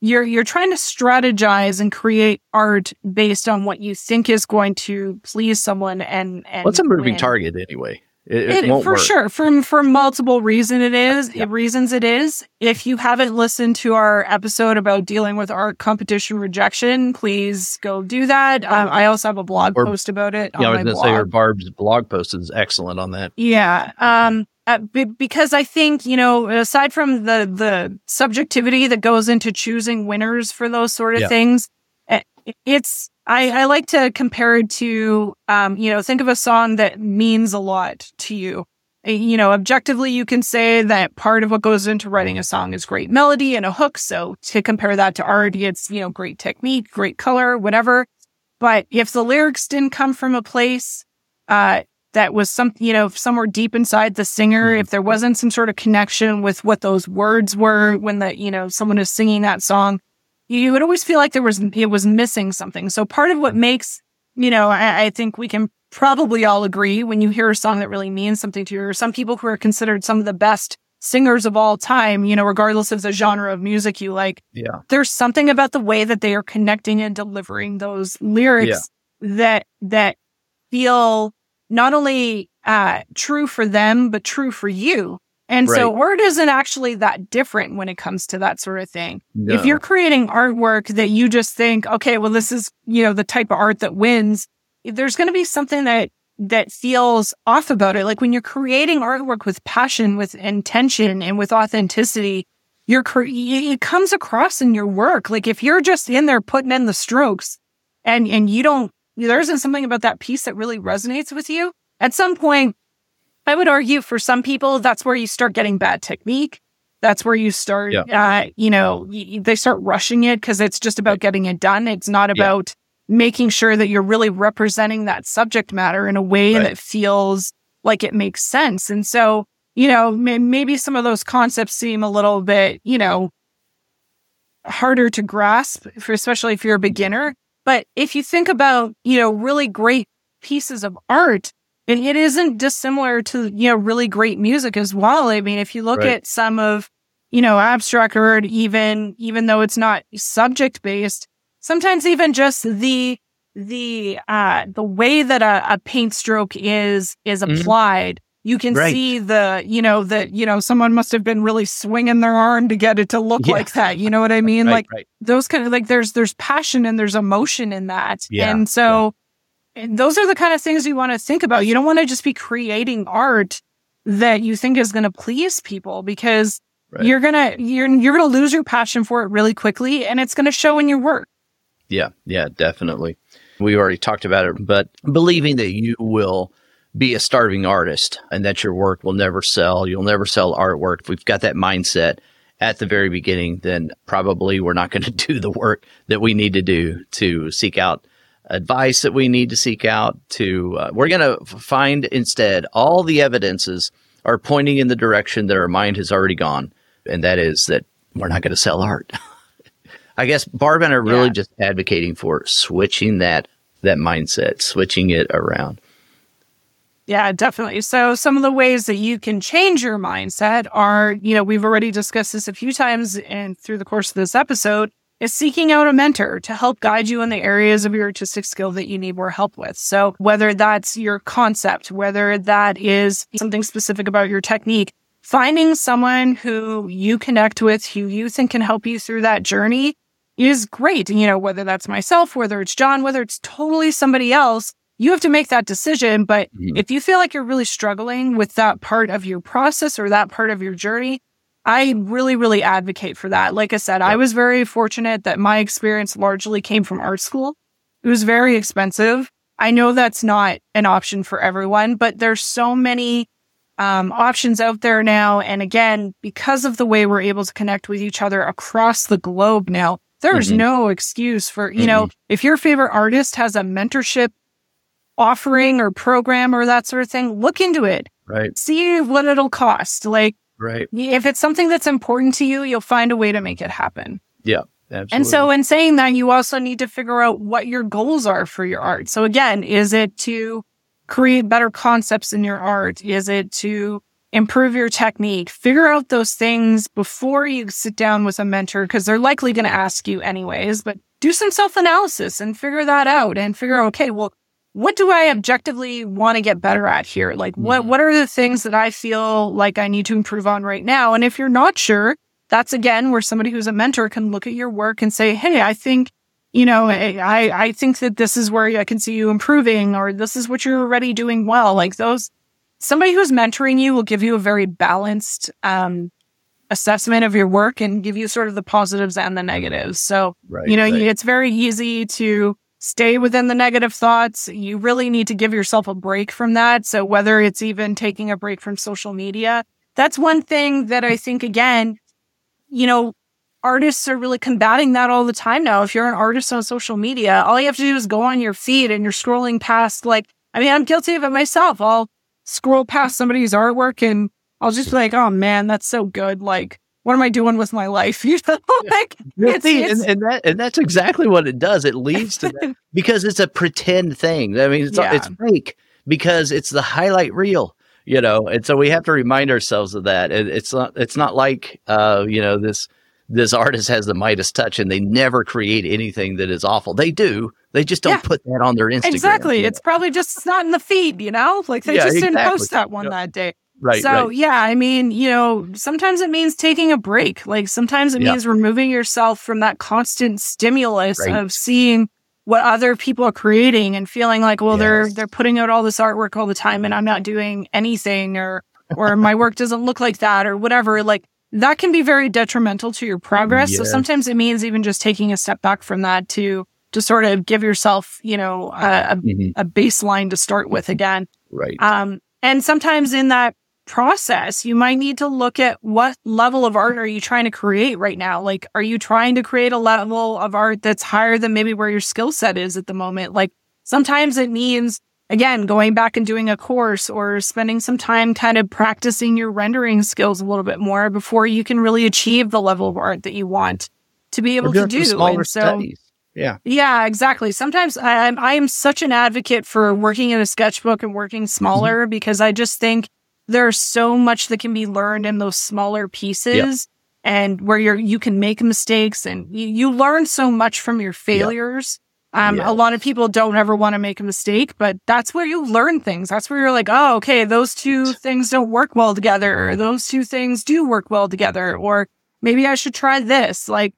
you're you're trying to strategize and create art based on what you think is going to please someone and and what's a moving target anyway it, it, for work. sure, for for multiple reason it is yeah. reasons it is. If you haven't listened to our episode about dealing with art competition rejection, please go do that. Um, I also have a blog or, post about it. Yeah, I was going to say, or Barb's blog post is excellent on that. Yeah, um, uh, b- because I think you know, aside from the the subjectivity that goes into choosing winners for those sort of yeah. things, eh, it's I, I like to compare it to, um, you know, think of a song that means a lot to you. Eh, you know, objectively, you can say that part of what goes into writing a song is great melody and a hook. So to compare that to art, it's, you know, great technique, great color, whatever. But if the lyrics didn't come from a place, uh, that was some, you know, somewhere deep inside the singer, mm-hmm. if there wasn't some sort of connection with what those words were when the, you know, someone is singing that song, you would always feel like there was it was missing something. So part of what makes you know I, I, think we can probably all agree when you hear a song that really means something to you, or some people who are considered some of the best singers of all time, you know, regardless of the genre of music you like. Yeah. There's something about the way that they are connecting and delivering those lyrics yeah. that that feel not only uh, true for them but true for you. And right. so art isn't actually that different when it comes to that sort of thing. No. If you're creating artwork that you just think, okay, well, this is, you know, the type of art that wins, there's going to be something that that feels off about it. Like when you're creating artwork with passion, with intention, and with authenticity, you're cre- it comes across in your work. Like if you're just in there putting in the strokes, and and you don't, there isn't something about that piece that really resonates with you. At some point, I would argue for some people, that's where you start getting bad technique. That's where you start, yeah. uh, you know, y- they start rushing it because it's just about getting it done. It's not about yeah. making sure that you're really representing that subject matter in a way right. that feels like it makes sense. And so, you know, may- maybe some of those concepts seem a little bit, you know, harder to grasp, especially if you're a beginner. But if you think about, you know, really great pieces of art, and it isn't dissimilar to, you know, really great music as well. I mean, if you look right. at some of, you know, abstract art, even, even though it's not subject based, sometimes even just the, the, uh, the way that a, a paint stroke is, is mm-hmm. applied. Mm-hmm. You can right. see the, you know, that, you know, someone must have been really swinging their arm to get it to look yeah. like that. You know what I mean? right, like those kind of like there's, there's passion and there's emotion in that. Yeah. And so, and those are the kind of things you want to think about. You don't want to just be creating art that you think is going to please people because right. you're going to you're you're going to lose your passion for it really quickly and it's going to show in your work. Yeah, yeah, definitely. We already talked about it, but believing that you will be a starving artist and that your work will never sell, you'll never sell artwork. If we've got that mindset at the very beginning, then probably we're not going to do the work that we need to do to seek out advice that we need to seek out to uh, we're going to find instead all the evidences are pointing in the direction that our mind has already gone and that is that we're not going to sell art i guess barb and i are really yeah. just advocating for switching that that mindset switching it around yeah, definitely. So some of the ways that you can change your mindset are, you know, we've already discussed this a few times and through the course of this episode, is seeking out a mentor to help guide you in the areas of your artistic skill that you need more help with. So whether that's your concept, whether that is something specific about your technique, finding someone who you connect with, who you think can help you through that journey is great. You know, whether that's myself, whether it's John, whether it's totally somebody else, you have to make that decision. But mm-hmm. if you feel like you're really struggling with that part of your process or that part of your journey, I really, really advocate for that. Like I said, I was very fortunate that my experience largely came from art school. It was very expensive. I know that's not an option for everyone, but there's so many um, options out there now. And again, because of the way we're able to connect with each other across the globe now, there's mm-hmm. no excuse for, you mm-hmm. know, if your favorite artist has a mentorship offering or program or that sort of thing, look into it. Right. See what it'll cost. Like, Right. If it's something that's important to you, you'll find a way to make it happen. Yeah. Absolutely. And so, in saying that, you also need to figure out what your goals are for your art. So, again, is it to create better concepts in your art? Is it to improve your technique? Figure out those things before you sit down with a mentor because they're likely going to ask you anyways. But do some self analysis and figure that out and figure out, okay, well, what do I objectively want to get better at here? Like what, mm-hmm. what are the things that I feel like I need to improve on right now? And if you're not sure, that's again where somebody who's a mentor can look at your work and say, Hey, I think, you know, I, I think that this is where I can see you improving or this is what you're already doing well. Like those, somebody who's mentoring you will give you a very balanced, um, assessment of your work and give you sort of the positives and the negatives. So, right, you know, right. it's very easy to, stay within the negative thoughts. You really need to give yourself a break from that. So whether it's even taking a break from social media, that's one thing that I think again, you know, artists are really combating that all the time now. If you're an artist on social media, all you have to do is go on your feed and you're scrolling past like, I mean, I'm guilty of it myself. I'll scroll past somebody's artwork and I'll just be like, oh man, that's so good. Like, what am I doing with my life? You know, like it's, it's, and, and, that and that's exactly what it does. It leads to that because it's a pretend thing. I mean, it's yeah. it's fake because it's the highlight reel, you know. And so we have to remind ourselves of that. And it's not it's not like uh, you know this this artist has the Midas touch and they never create anything that is awful. They do. They just don't yeah. put that on their Instagram. Exactly. It's probably just it's not in the feed, you know? Like they yeah, just exactly. didn't post that one yep. that day. Right. So right. yeah, I mean, you know, sometimes it means taking a break. Like sometimes it means removing yourself from that constant stimulus right. of seeing what other people are creating and feeling like, well, yes. they're they're putting out all this artwork all the time and I'm not doing anything or or my work doesn't look like that or whatever. Like that can be very detrimental to your progress. Yes. So sometimes it means even just taking a step back from that to to sort of give yourself, you know, a, mm-hmm. a baseline to start with again. Right. Um, and sometimes in that process, you might need to look at what level of art are you trying to create right now? Like, are you trying to create a level of art that's higher than maybe where your skill set is at the moment? Like, sometimes it means, again, going back and doing a course or spending some time kind of practicing your rendering skills a little bit more before you can really achieve the level of art that you want to be able to do. Smaller so, studies. Yeah. Yeah, exactly. Sometimes I, I am such an advocate for working in a sketchbook and working smaller mm-hmm. because I just think there's so much that can be learned in those smaller pieces yep. and where you're you can make mistakes and you, you learn so much from your failures. Yep. Um, yes. a lot of people don't ever want to make a mistake, but that's where you learn things. That's where you're like, oh, okay, those two things don't work well together, or those two things do work well together, or maybe I should try this. Like,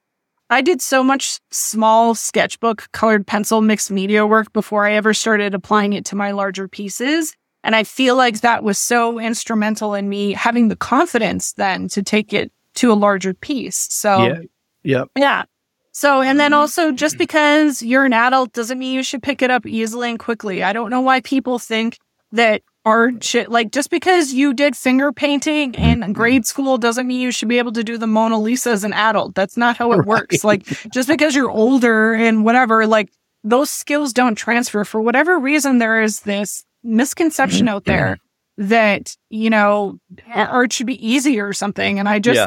I did so much small sketchbook, colored pencil, mixed media work before I ever started applying it to my larger pieces. And I feel like that was so instrumental in me having the confidence then to take it to a larger piece. So, yeah. Yep. Yeah. So, and then also just because you're an adult doesn't mean you should pick it up easily and quickly. I don't know why people think that art shit, like just because you did finger painting in mm-hmm. grade school doesn't mean you should be able to do the Mona Lisa as an adult. That's not how it right. works. Like just because you're older and whatever, like those skills don't transfer for whatever reason. There is this misconception out there that, you know, art should be easy or something. And I just, yeah.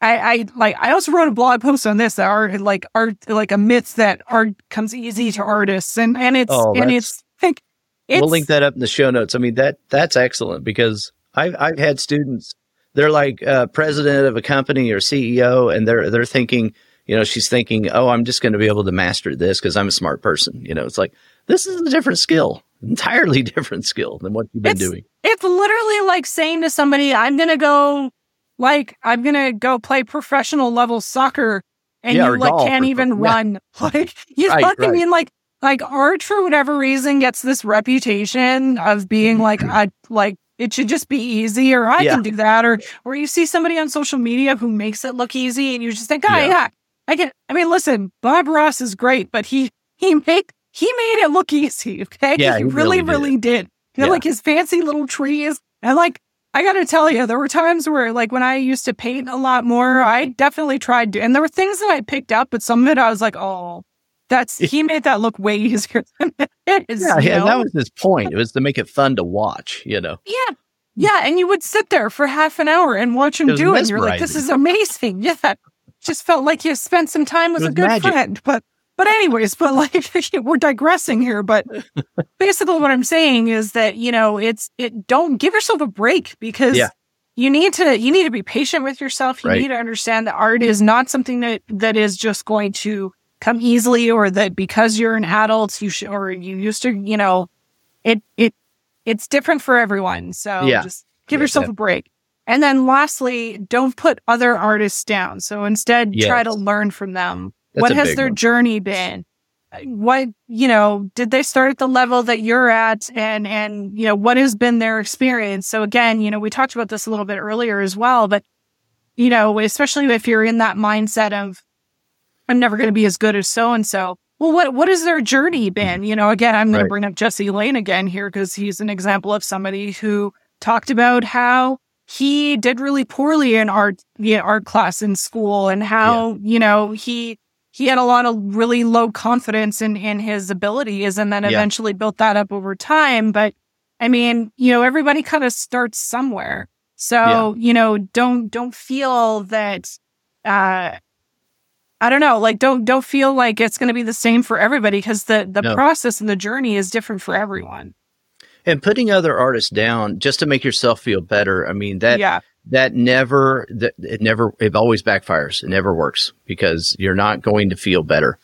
I, I like, I also wrote a blog post on this that art, like art, like a myth that art comes easy to artists. And, and it's, oh, and it's like, it's, we'll link that up in the show notes. I mean, that, that's excellent because I've, I've had students, they're like uh, president of a company or CEO, and they're, they're thinking, you know, she's thinking, oh, I'm just going to be able to master this because I'm a smart person. You know, it's like, this is a different skill, entirely different skill than what you've been it's, doing. It's literally like saying to somebody, I'm going to go, like, I'm going to go play professional level soccer and Yeah, you like golf can't even yeah. run. Like, you Right, I right. mean? Like, like art for whatever reason gets this reputation of being like, I like, it should just be easy or I Yeah. can do that. Or, or you see somebody on social media who makes it look easy and you just think, oh, Yeah. yeah, I can. I mean, listen, Bob Ross is great, but he, he made, he made it look easy. Okay. Yeah, he, he really, really did. really did. You know, Yeah. like his fancy little trees. And like, I got to tell you, there were times where, like, when I used to paint a lot more, I definitely tried to. And there were things that I picked up, but some of it I was like, oh, that's, he made that look way easier than it is. Yeah, you and that was his point. It was to make it fun to watch, you know. yeah. Yeah. And you would sit there for half an hour and watch him do it. And you're like, this is amazing. Yeah. Just felt like you spent some time with a good magic. friend. But, but anyways, but like we're digressing here. But basically what I'm saying is that, you know, it's, it don't give yourself a break because Yeah. you need to, you need to be patient with yourself. You Right. need to understand that art is not something that, that is just going to come easily or that because you're an adult, you should, or you used to, you know, it, it, it's different for everyone. So Yeah. just give Yeah, yourself a break. And then lastly, don't put other artists down. So instead, try to learn from them. That's what has their one. journey been? What, you know, did they start at the level that you're at and, and, you know, what has been their experience? So again, you know, we talked about this a little bit earlier as well, but, you know, especially if you're in that mindset of, I'm never going to be as good as so and so. Well, what what has their journey mm-hmm. been? You know, again, I'm going Right. to bring up Jesse Lane again here because he's an example of somebody who talked about how he did really poorly in art yeah, art class in school and how you know he he had a lot of really low confidence in in his abilities and then Yeah. eventually built that up over time. But I mean, you know, everybody kind of starts somewhere. So, you know, don't don't feel that uh I don't know, like don't don't feel like it's going to be the same for everybody because the the No. process and the journey is different for everyone. And putting other artists down just to make yourself feel better. I mean, that yeah. That never that it never it always backfires. It never works because you're not going to feel better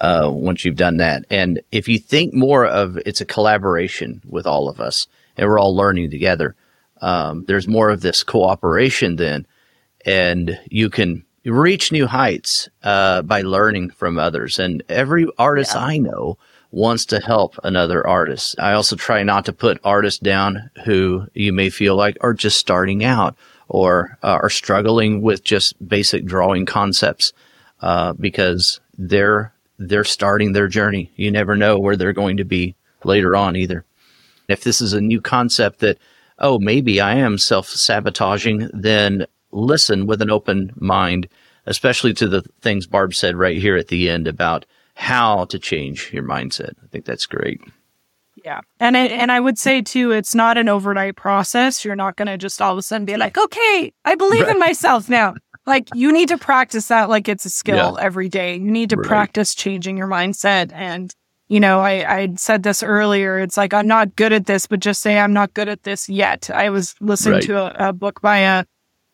uh, once you've done that. And if you think more of it's a collaboration with all of us and we're all learning together, um, there's more of this cooperation then, and you can reach new heights uh, by learning from others. And every artist I know wants to help another artist. I also try not to put artists down who you may feel like are just starting out or uh, are struggling with just basic drawing concepts uh, because they're they're starting their journey. You never know where they're going to be later on either. If this is a new concept that oh maybe I am self sabotaging, then listen with an open mind, especially to the things Barb said right here at the end about how to change your mindset. I think that's great. Yeah. And I, and I would say too, it's not an overnight process. You're not going to just all of a sudden be like, okay, I believe in myself now. Like you need to practice that like it's a skill every day. You need to Right. practice changing your mindset. And, you know, I, I said this earlier. It's like, I'm not good at this, but just say I'm not good at this yet. I was listening Right. to a, a book by a,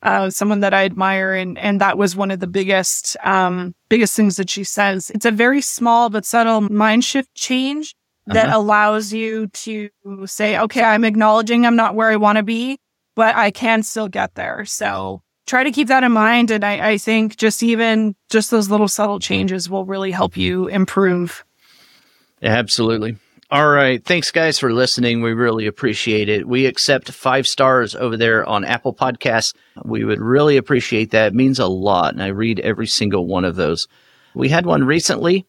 uh, someone that I admire, and and that was one of the biggest um, biggest things that she says. It's a very small but subtle mind shift change that Uh-huh. allows you to say, okay, I'm acknowledging I'm not where I want to be, but I can still get there. So try to keep that in mind. And I, I think just even just those little subtle changes will really help you improve. Absolutely. All right. Thanks, guys, for listening. We really appreciate it. We accept five stars over there on Apple Podcasts. We would really appreciate that. It means a lot. And I read every single one of those. We had one recently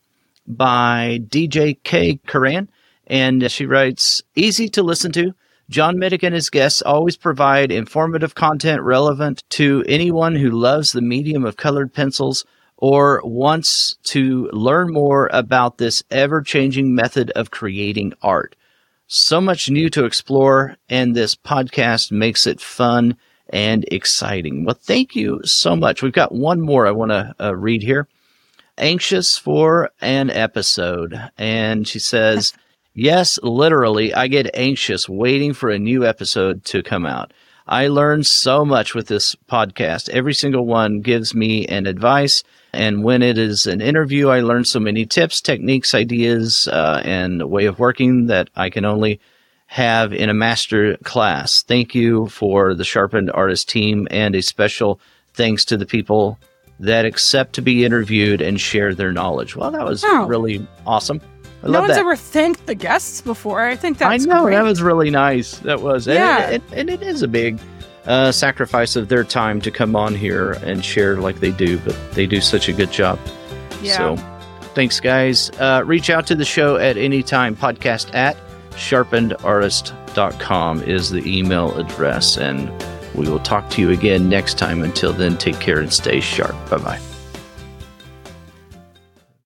by DJ K. Karan, and she writes Easy to listen to. John Middick and his guests always provide informative content relevant to anyone who loves the medium of colored pencils or wants to learn more about this ever changing method of creating art. So much new to explore, and this podcast makes it fun and exciting. Well, thank you so much. We've got one more I want to uh, read here. Anxious for an episode. And she says, Yes, literally, I get anxious waiting for a new episode to come out. I learn so much with this podcast. Every single one gives me an advice. And when it is an interview, I learn so many tips, techniques, ideas, uh, and way of working that I can only have in a master class. Thank you for the Sharpened Artist team and a special thanks to the people that accept to be interviewed and share their knowledge. Well, that was Oh. really awesome. I no one's that. ever thanked the guests before. I think that's I know great. that was really nice. That was, and Yeah. it, and it is a big uh, sacrifice of their time to come on here and share like they do, but they do such a good job. yeah. So, thanks, guys. Uh, reach out to the show at any time. Podcast at sharpenedartist.com is the email address, and we will talk to you again next time. Until then, take care and stay sharp. Bye bye.